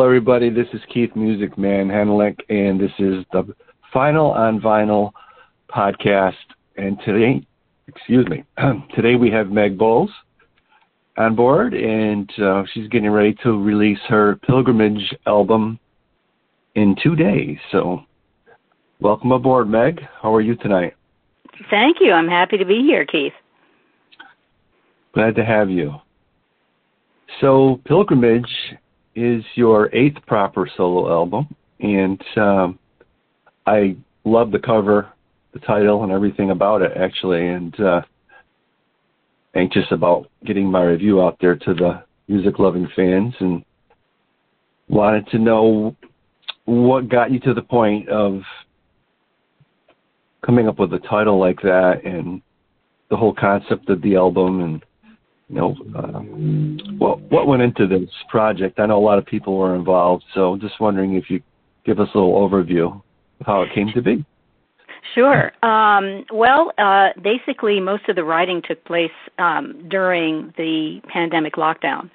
Hello, everybody. This is Keith Music Man Hannaleck, and this is the Final on Vinyl podcast. And today, excuse me, today we have Meg Bowles on board, and uh, she's getting ready to release her Pilgrimage album in two days. So, welcome aboard, Meg. How are you tonight? Thank you. I'm happy to be here, Keith. Glad to have you. So, Pilgrimage is your eighth proper solo album, and um, I love the cover, the title, and everything about it actually, and uh, anxious about getting my review out there to the music loving fans, and wanted to know what got you to the point of coming up with a title like that, and the whole concept of the album, and you know, uh, what what went into this project? I know a lot of people were involved, so just wondering if you give us a little overview of how it came to be. Sure. Um, well, uh, basically, most of the writing took place um, during the pandemic lockdown,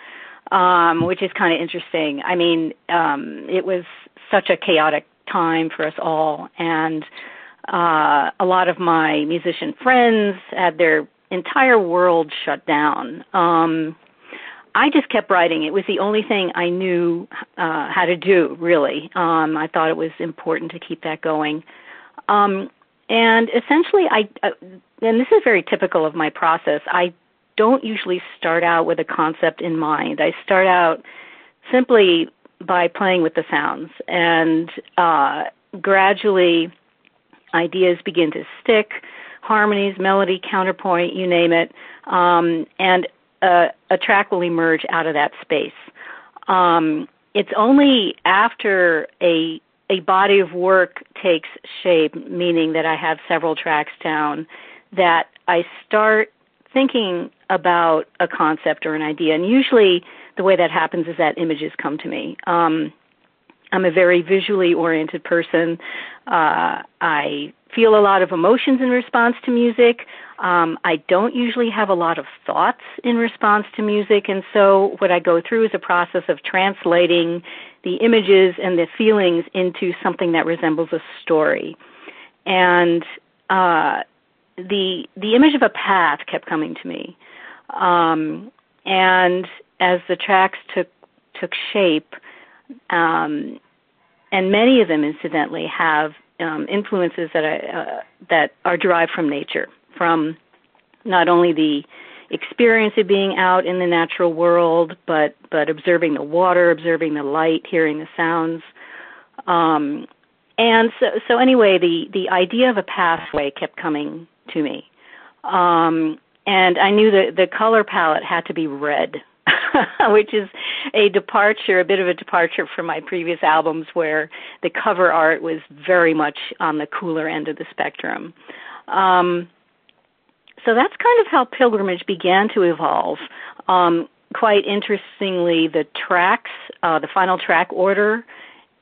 um, which is kind of interesting. I mean, um, it was such a chaotic time for us all, and uh, a lot of my musician friends had their entire world shut down. Um, I just kept writing. It was the only thing I knew uh, how to do, really. Um, I thought it was important to keep that going. Um, and essentially, I, uh, and this is very typical of my process, I don't usually start out with a concept in mind. I start out simply by playing with the sounds, and uh, gradually, ideas begin to stick harmonies, melody, counterpoint, you name it, um, and a, a, track will emerge out of that space. Um, it's only after a a body of work takes shape, meaning that I have several tracks down, that I start thinking about a concept or an idea. And usually, the way that happens is that images come to me. Um, I'm a very visually oriented person. Uh, I feel a lot of emotions in response to music. Um, I don't usually have a lot of thoughts in response to music, and so what I go through is a process of translating the images and the feelings into something that resembles a story. And uh, the the image of a path kept coming to me, um, and as the tracks took took shape, um, and many of them, incidentally, have um, influences that I, uh, that are derived from nature, from not only the experience of being out in the natural world, but but observing the water, observing the light, hearing the sounds. Um, and so, so anyway, the the idea of a pathway kept coming to me, um, and I knew that the color palette had to be red which is a departure, a bit of a departure from my previous albums where the cover art was very much on the cooler end of the spectrum. Um, so that's kind of how Pilgrimage began to evolve. Um, quite interestingly, the tracks, uh, the final track order,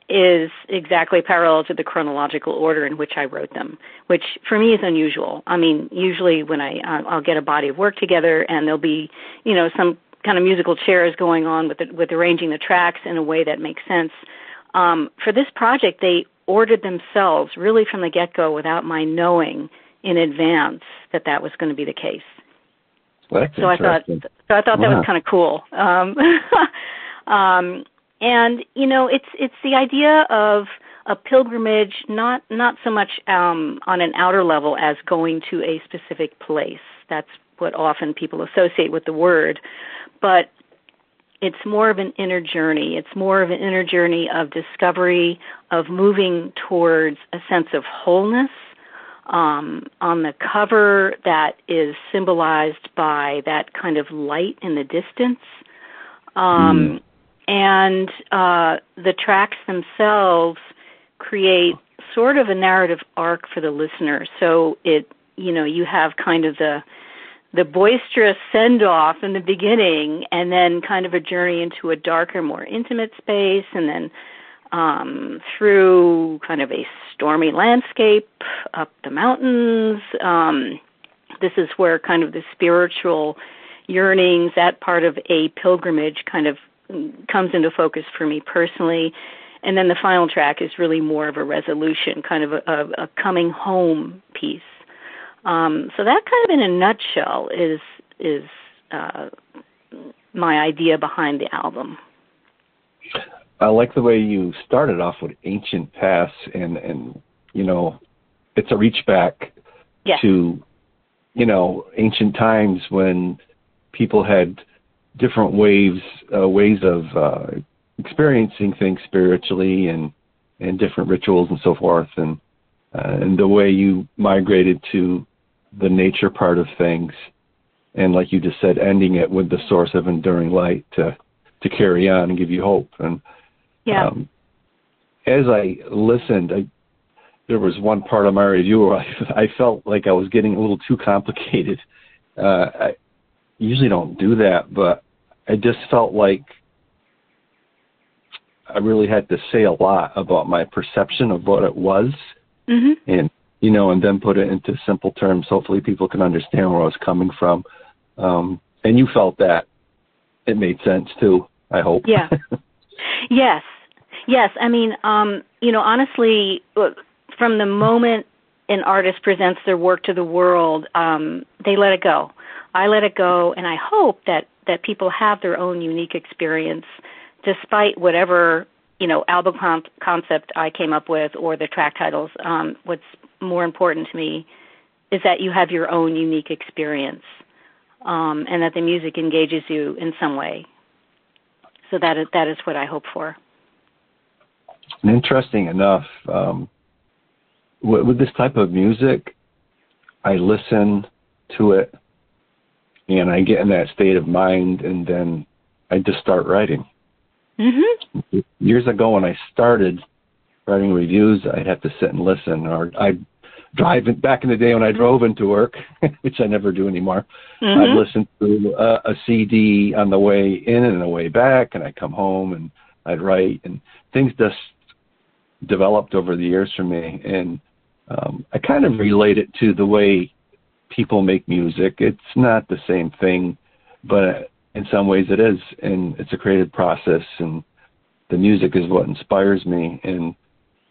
is exactly parallel to the chronological order in which I wrote them, which for me is unusual. I mean, usually when I uh, I'll get a body of work together and there'll be, you know, some kind of musical chairs going on with the, with arranging the tracks in a way that makes sense. Um, for this project, they ordered themselves really from the get go without my knowing in advance that that was going to be the case. Well, so I thought so I thought wow. that was kind of cool. Um, um, and you know, it's it's the idea of a pilgrimage, not not so much um, on an outer level as going to a specific place. That's what often people associate with the word, but it's more of an inner journey. It's more of an inner journey of discovery, of moving towards a sense of wholeness. Um, on the cover, that is symbolized by that kind of light in the distance. Um, mm. And uh, the tracks themselves create sort of a narrative arc for the listener. So it, you know, you have kind of the the boisterous send off in the beginning and then kind of a journey into a darker, more intimate space and then um, through kind of a stormy landscape up the mountains. Um, this is where kind of the spiritual yearnings, that part of a pilgrimage kind of comes into focus for me personally. And then the final track is really more of a resolution, kind of a, a, a coming home piece. Um, so that kind of, in a nutshell, is is uh, my idea behind the album. I like the way you started off with ancient past, and and you know, it's a reach back yes. to you know ancient times when people had different waves uh, ways of uh, experiencing things spiritually and and different rituals and so forth and uh, and the way you migrated to the nature part of things and like you just said ending it with the source of enduring light to to carry on and give you hope and yeah. Um, as I listened I there was one part of my review where I, I felt like I was getting a little too complicated. Uh, I usually don't do that, but I just felt like I really had to say a lot about my perception of what it was, mm-hmm. and you know, and then put it into simple terms. Hopefully, people can understand where I was coming from. Um, and you felt that it made sense too. I hope. Yeah. yes. Yes. I mean, um, you know, honestly, from the moment an artist presents their work to the world, um, they let it go. I let it go, and I hope that that people have their own unique experience, despite whatever you know album com- concept I came up with or the track titles. Um, what's more important to me is that you have your own unique experience, um, and that the music engages you in some way. So that is, that is what I hope for. Interesting enough, um, with, with this type of music, I listen to it and I get in that state of mind, and then I just start writing. Mm-hmm. Years ago, when I started writing reviews, I'd have to sit and listen, or I'd drive back in the day when I drove into work, which I never do anymore. Mm-hmm. I'd listen to a, a CD on the way in and the way back, and I'd come home and I'd write, and things just developed over the years for me. And um, I kind of relate it to the way people make music. It's not the same thing, but in some ways it is, and it's a creative process. And the music is what inspires me. And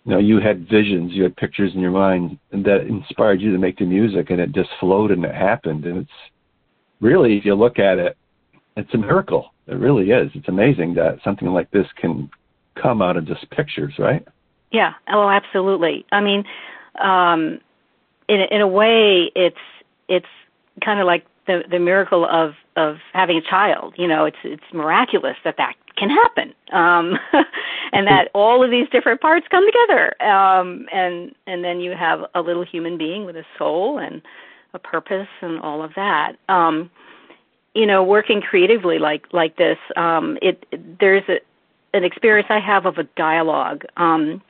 you know, you had visions, you had pictures in your mind, that inspired you to make the music, and it just flowed and it happened. And it's really, if you look at it, it's a miracle. It really is. It's amazing that something like this can come out of just pictures, right? Yeah. Oh, absolutely. I mean, um, in in a way, it's it's kind of like the the miracle of of having a child. You know, it's it's miraculous that that can happen, um, and that all of these different parts come together, um, and and then you have a little human being with a soul and a purpose and all of that. Um, you know, working creatively like like this, um, it, there's a an experience I have of a dialogue. Um,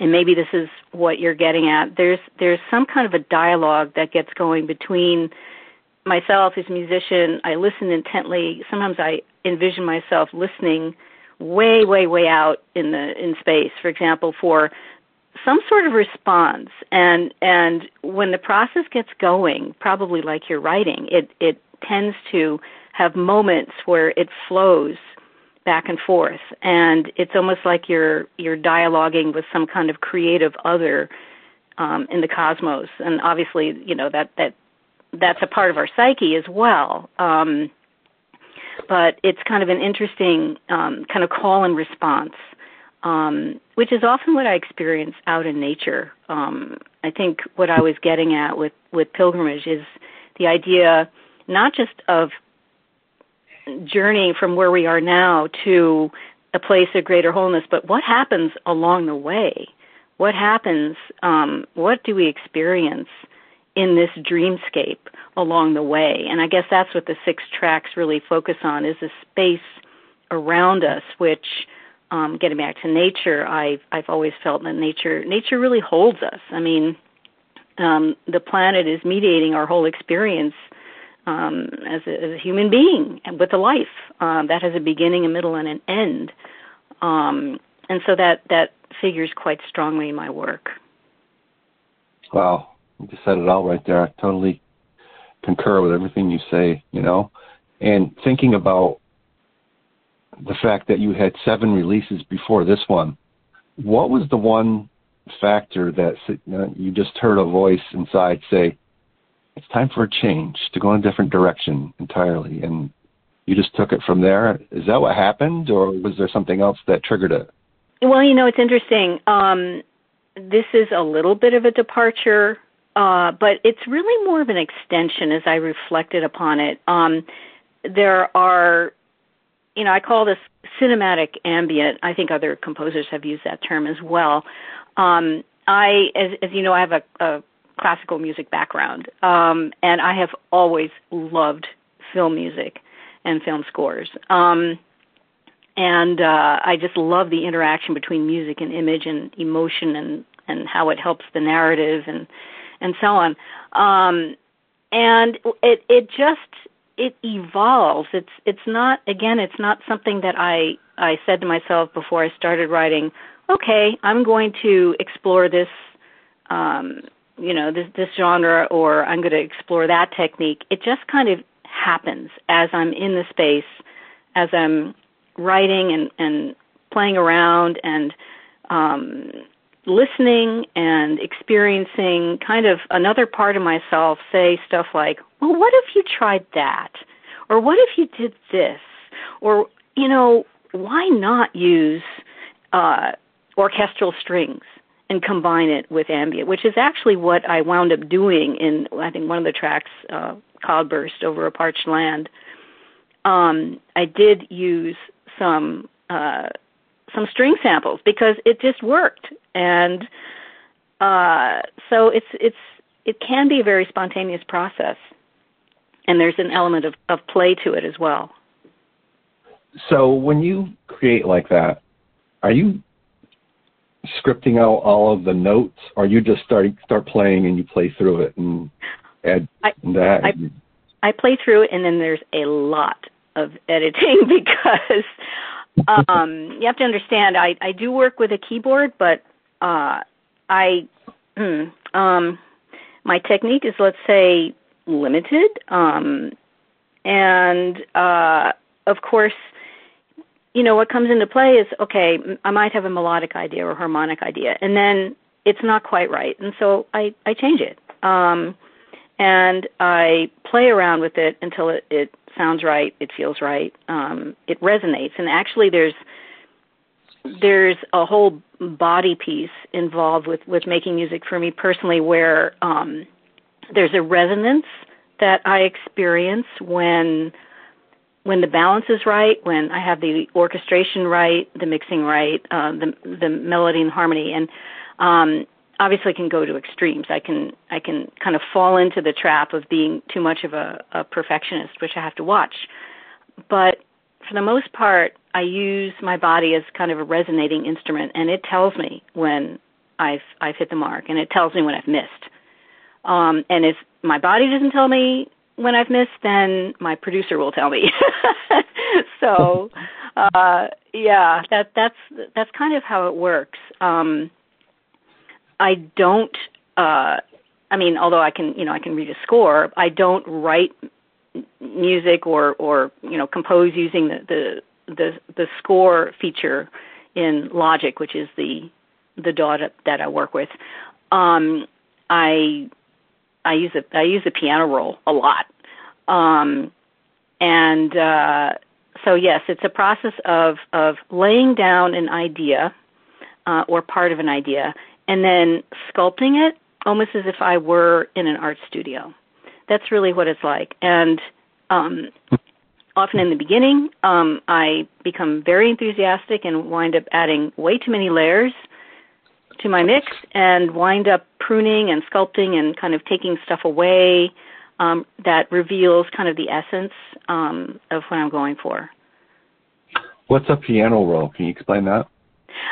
and maybe this is what you're getting at there's there's some kind of a dialogue that gets going between myself as a musician i listen intently. Sometimes i envision myself listening way way way out in the in space for example for some sort of response. And and when the process gets going probably like you're writing it it tends to have moments where it flows back and forth. And it's almost like you're you're dialoguing with some kind of creative other um, in the cosmos. And obviously you know that that that's a part of our psyche as well um, but it's kind of an interesting um, kind of call and response um, which is often what I experience out in nature. Um, I think what I was getting at with, with pilgrimage is the idea not just of journeying from where we are now to a place of greater wholeness, but what happens along the way? What happens? Um, what do we experience in this dreamscape along the way? And I guess that's what the six tracks really focus on: is the space around us, which um, getting back to nature, I've I've always felt that nature nature really holds us. I mean, um, the planet is mediating our whole experience um, as, a, as a human being and with a life um, that has a beginning, a middle, and an end. Um, and so that that figures quite strongly in my work. Wow, you just said it all right there. I totally concur with everything you say. You know, and thinking about the fact that you had seven releases before this one. What was the one factor that you just heard a voice inside say, "It's time for a change to go in a different direction entirely," and you just took it from there? Is that what happened, or was there something else that triggered it? Well, you know, it's interesting. Um, this is a little bit of a departure, uh, but it's really more of an extension as I reflected upon it. Um, there are, you know, I call this cinematic ambient. I think other composers have used that term as well. Um, I, as, as you know, I have a, a classical music background, um, and I have always loved film music and film scores. Um, and uh, I just love the interaction between music and image and emotion and and how it helps the narrative and and so on. Um, and it it just it evolves. It's it's not again. It's not something that I I said to myself before I started writing. Okay, I'm going to explore this. Um, you know this this genre, or I'm going to explore that technique. It just kind of happens as I'm in the space, as I'm writing and, and playing around and um, listening and experiencing kind of another part of myself say stuff like, well, what if you tried that? Or what if you did this? Or, you know, why not use uh, orchestral strings and combine it with ambient, which is actually what I wound up doing in, I think, one of the tracks, uh, Cloudburst over a Parched Land. Um, I did use some uh, some string samples because it just worked, and uh, so it's it's it can be a very spontaneous process, and there's an element of, of play to it as well. So when you create like that, are you scripting out all of the notes, or you just start start playing and you play through it and add I, that? I, I play through it, and then there's a lot of editing because um, you have to understand I, I do work with a keyboard, but uh, I hmm, um, my technique is let's say limited, um, and uh, of course, you know what comes into play is okay. I might have a melodic idea or harmonic idea, and then it's not quite right, and so I I change it. Um, and I play around with it until it, it sounds right, it feels right, um, it resonates. And actually, there's there's a whole body piece involved with with making music for me personally, where um, there's a resonance that I experience when when the balance is right, when I have the orchestration right, the mixing right, uh, the the melody and harmony, and um, obviously can go to extremes. I can I can kind of fall into the trap of being too much of a, a perfectionist, which I have to watch. But for the most part, I use my body as kind of a resonating instrument, and it tells me when I've I've hit the mark, and it tells me when I've missed. Um, and if my body doesn't tell me when I've missed, then my producer will tell me. so, uh, yeah, that that's that's kind of how it works. Um, I don't. Uh, I mean, although I can, you know, I can read a score, I don't write music or or you know compose using the the the, the score feature in Logic, which is the the DAW that I work with. Um, I I use a I use the piano roll a lot, um, and uh, so yes, it's a process of of laying down an idea uh, or part of an idea and then sculpting it almost as if I were in an art studio. That's really what it's like. And um, often in the beginning, um, I become very enthusiastic and wind up adding way too many layers to my mix and wind up pruning and sculpting and kind of taking stuff away um, that reveals kind of the essence um, of what I'm going for. What's a piano roll? Can you explain that?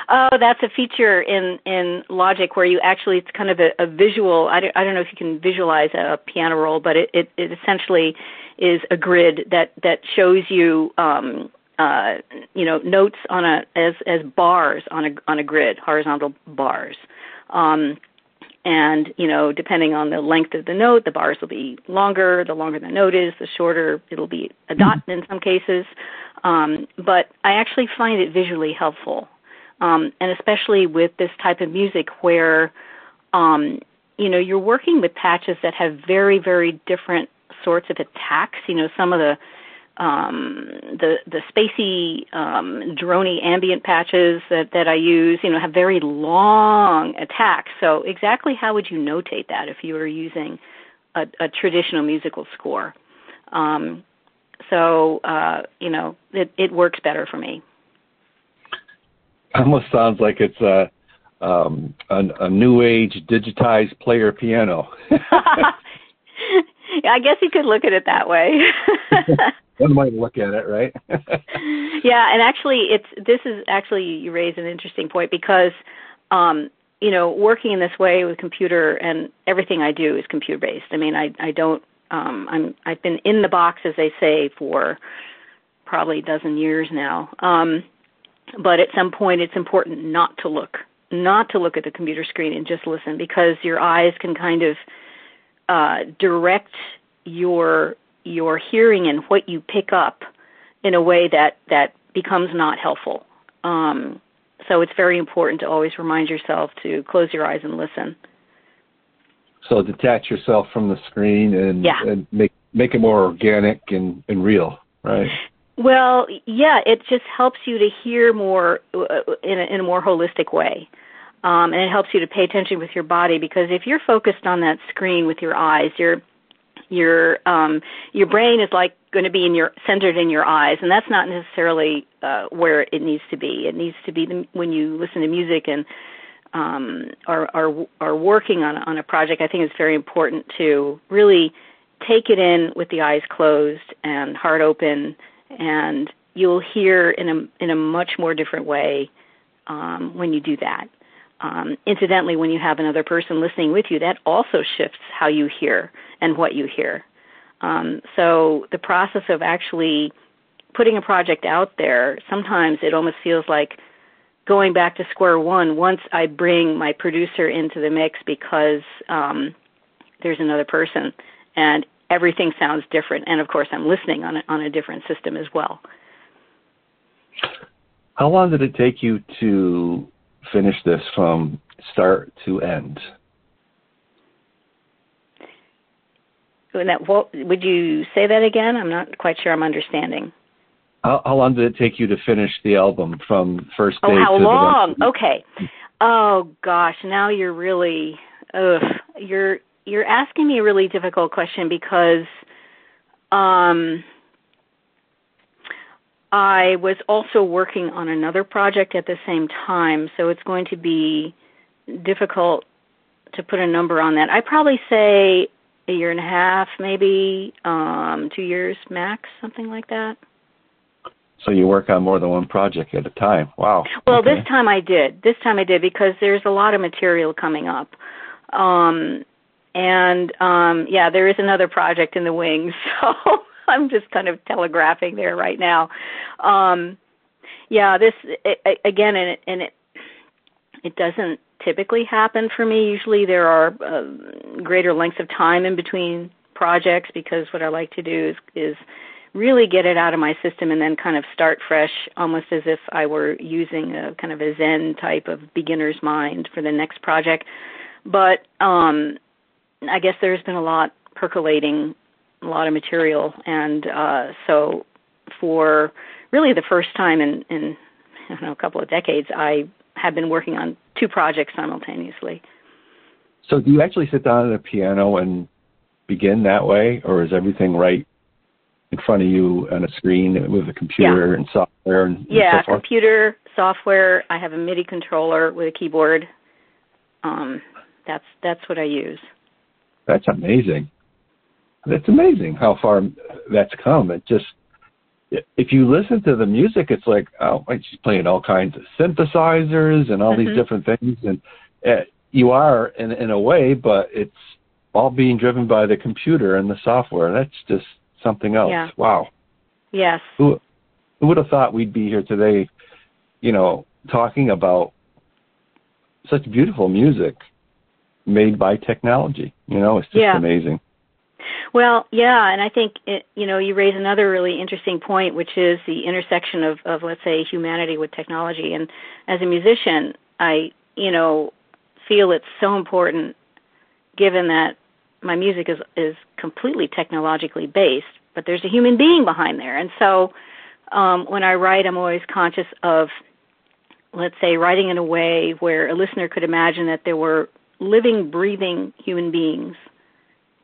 Oh, that's a feature in in Logic where you actually it's kind of a, a visual. I don't, I don't know if you can visualize a piano roll, but it, it, it essentially is a grid that that shows you um, uh, you know notes on a as as bars on a on a grid, horizontal bars. Um, and you know depending on the length of the note the bars will be longer the longer the note is the shorter it'll be a dot in some cases um, but i actually find it visually helpful um, and especially with this type of music where um, you know you're working with patches that have very very different sorts of attacks you know some of the um, the the spacey um, drony ambient patches that that I use, you know, have very long attacks. So exactly how would you notate that if you were using a, a traditional musical score? Um, so uh, you know, it, it works better for me. Almost sounds like it's a um, a, a new age digitized player piano. I guess you could look at it that way. one might look at it, right? yeah, and actually, it's this is actually you raise an interesting point because, um, you know, working in this way with computer and everything I do is computer based. I mean, I I don't um, I'm I've been in the box as they say for probably a dozen years now. Um, but at some point, it's important not to look not to look at the computer screen and just listen because your eyes can kind of uh, direct your your hearing and what you pick up in a way that that becomes not helpful. Um, so it's very important to always remind yourself to close your eyes and listen. So detach yourself from the screen and, yeah. and make make it more organic and, and real, right? Well, yeah, it just helps you to hear more uh, in a, in a more holistic way. Um, and it helps you to pay attention with your body because if you're focused on that screen with your eyes, you're your um your brain is like going to be in your centered in your eyes and that's not necessarily uh where it needs to be it needs to be the, when you listen to music and um are are are working on on a project i think it's very important to really take it in with the eyes closed and heart open and you'll hear in a in a much more different way um when you do that um, incidentally, when you have another person listening with you, that also shifts how you hear and what you hear. Um, so the process of actually putting a project out there, sometimes it almost feels like going back to square one once I bring my producer into the mix because um, there's another person and everything sounds different. And of course, I'm listening on a, on a different system as well. How long did it take you to finish this from start to end? That, what, would you say that again? I'm not quite sure I'm understanding. How, how long did it take you to finish the album from first oh, day? Oh, how to long? Okay. Oh gosh, now you're really, ugh, you're you're asking me a really difficult question because, um, I was also working on another project at the same time, so it's going to be difficult to put a number on that. I probably say a year and a half, maybe um, two years max, something like that. So you work on more than one project at a time. Wow. Well, okay. this time I did. This time I did because there's a lot of material coming up. Um and um yeah, there is another project in the wings. So I'm just kind of telegraphing there right now. Um, yeah, this it, again, and it, and it it doesn't typically happen for me. Usually, there are uh, greater lengths of time in between projects because what I like to do is is really get it out of my system and then kind of start fresh, almost as if I were using a kind of a Zen type of beginner's mind for the next project. But um, I guess there's been a lot percolating a lot of material, and uh, so for really the first time in, in I don't know a couple of decades, I have been working on two projects simultaneously. So, do you actually sit down at a piano and begin that way, or is everything right in front of you on a screen with a computer yeah. and software and, yeah, and so computer, software. I have a MIDI controller with a keyboard. Um, that's that's what I use. That's amazing. That's amazing how far that's come. It just if you listen to the music, it's like oh, she's playing all kinds of synthesizers and all mm-hmm. these different things, and uh, you are in in a way, but it's all being driven by the computer and the software. That's just something else. Yeah. Wow. Yes. Who, who would have thought we'd be here today, you know, talking about such beautiful music made by technology. You know, it's just Yeah. amazing. Well, yeah, and I think it, you know you raise another really interesting point, which is the intersection of, of let's say humanity with technology. And as a musician, I you know feel it's so important, given that my music is is completely technologically based, but there's a human being behind there. And so um, when I write, I'm always conscious of, let's say, writing in a way where a listener could imagine that there were living, breathing human beings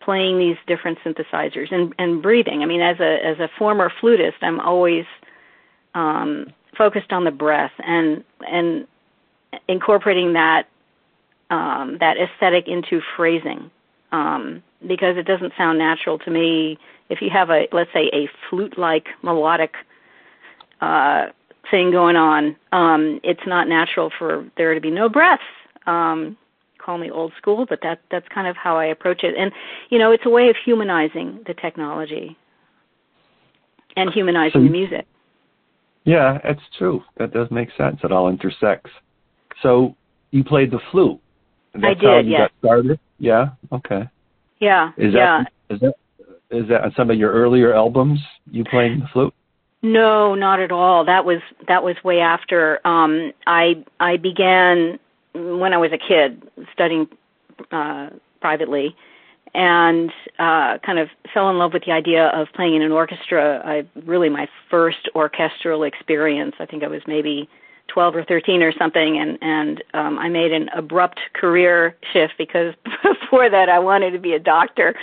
playing these different synthesizers and, and breathing. I mean, as a as a former flutist, I'm always um, focused on the breath and and incorporating that um, that aesthetic into phrasing um, because it doesn't sound natural to me. If you have a let's say a flute-like melodic uh, thing going on, um, it's not natural for there to be no breaths. Um, call me old school, but that that's kind of how I approach it. And you know, it's a way of humanizing the technology and humanizing So- the music. Yeah, it's true. That does make sense. It all intersects. So you played the flute. That's I how did, you yes. got started. Yeah. Okay. Yeah, Is yeah. that is that is that on some of your earlier albums you playing the flute? No, not at all. That was that was way after. Um, I I began when I was a kid studying uh, privately, and uh, kind of fell in love with the idea of playing in an orchestra. I really my first orchestral experience. I think I was maybe 12 or 13 or something and and um I made an abrupt career shift because before that I wanted to be a doctor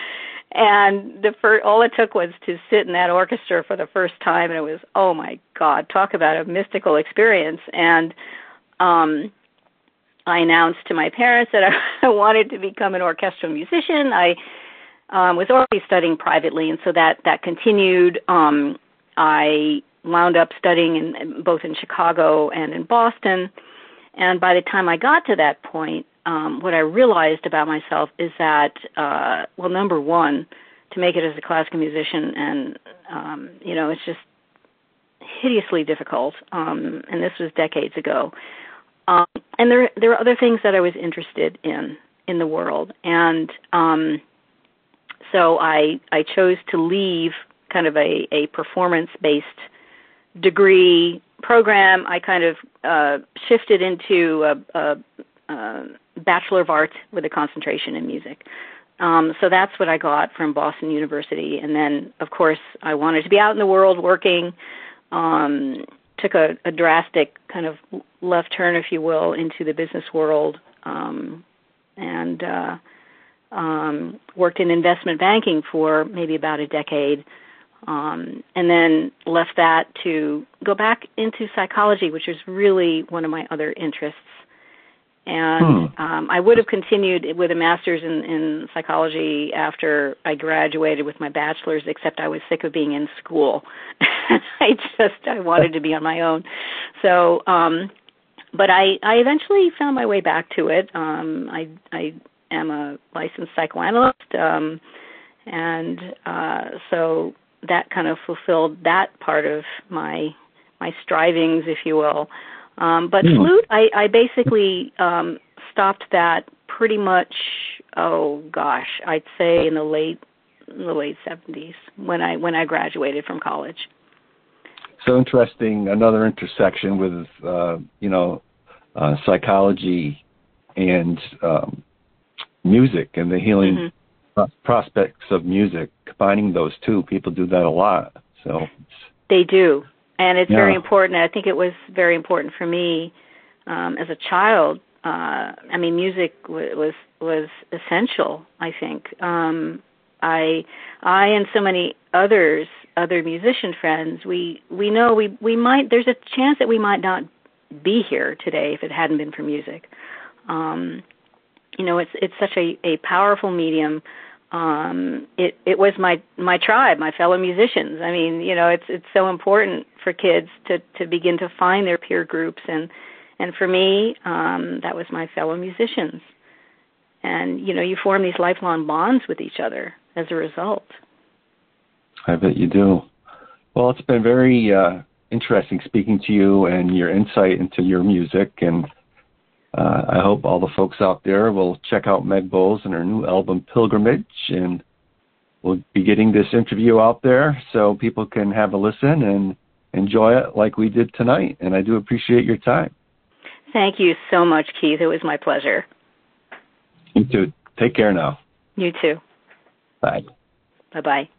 and the first all it took was to sit in that orchestra for the first time and it was oh my god talk about a mystical experience and um I announced to my parents that I wanted to become an orchestral musician I um was already studying privately and so that that continued um I wound up studying in, in both in Chicago and in Boston. And by the time I got to that point, um, what I realized about myself is that, uh, well, number one, to make it as a classical musician, and um, you know, it's just hideously difficult. Um, and this was decades ago. Um, and there, there are other things that I was interested in in the world, and um, so I, I chose to leave kind of a, a performance-based degree program, I kind of uh, shifted into a, a, a Bachelor of Arts with a concentration in music. Um, so that's what I got from Boston University. And then, of course, I wanted to be out in the world working. Um, took a, a drastic kind of left turn, if you will, into the business world, um, and uh, um, worked in investment banking for maybe about a decade um, and then left that to go back into psychology, which is really one of my other interests. And Hmm. um, I would have continued with a master's in, in psychology after I graduated with my bachelor's, except I was sick of being in school. I just I wanted to be on my own. So, um, but I I eventually found my way back to it. Um, I I am a licensed psychoanalyst, um, and uh, so that kind of fulfilled that part of my my strivings, if you will. Um, but Hmm. flute, I, I basically um, stopped that pretty much. Oh gosh, I'd say in the late in the late seventies when I when I graduated from college. So interesting. Another intersection with uh, you know uh, psychology and um, music and the healing Mhm. pro- prospects of music. Combining those two, people do that a lot. So They do, and it's very important. I think it was very important for me um, as a child. Uh, I mean, music w- was was essential. I think um, I I and so many others, other musician friends, we we know we we might. There's a chance that we might not be here today if it hadn't been for music. Um, you know, it's it's such a a powerful medium um it it was my my tribe my fellow musicians. I mean you know it's it's so important for kids to to begin to find their peer groups. And and for me um that was my fellow musicians. And you know you form these lifelong bonds with each other as a result. I bet you do. Well, it's been very uh, interesting speaking to you and your insight into your music, and uh, I hope all the folks out there will check out Meg Bowles and her new album Pilgrimage, and we'll be getting this interview out there so people can have a listen and enjoy it like we did tonight. And I do appreciate your time. Thank you so much, Keith. It was my pleasure. You too. Take care now. You too. Bye. Bye bye.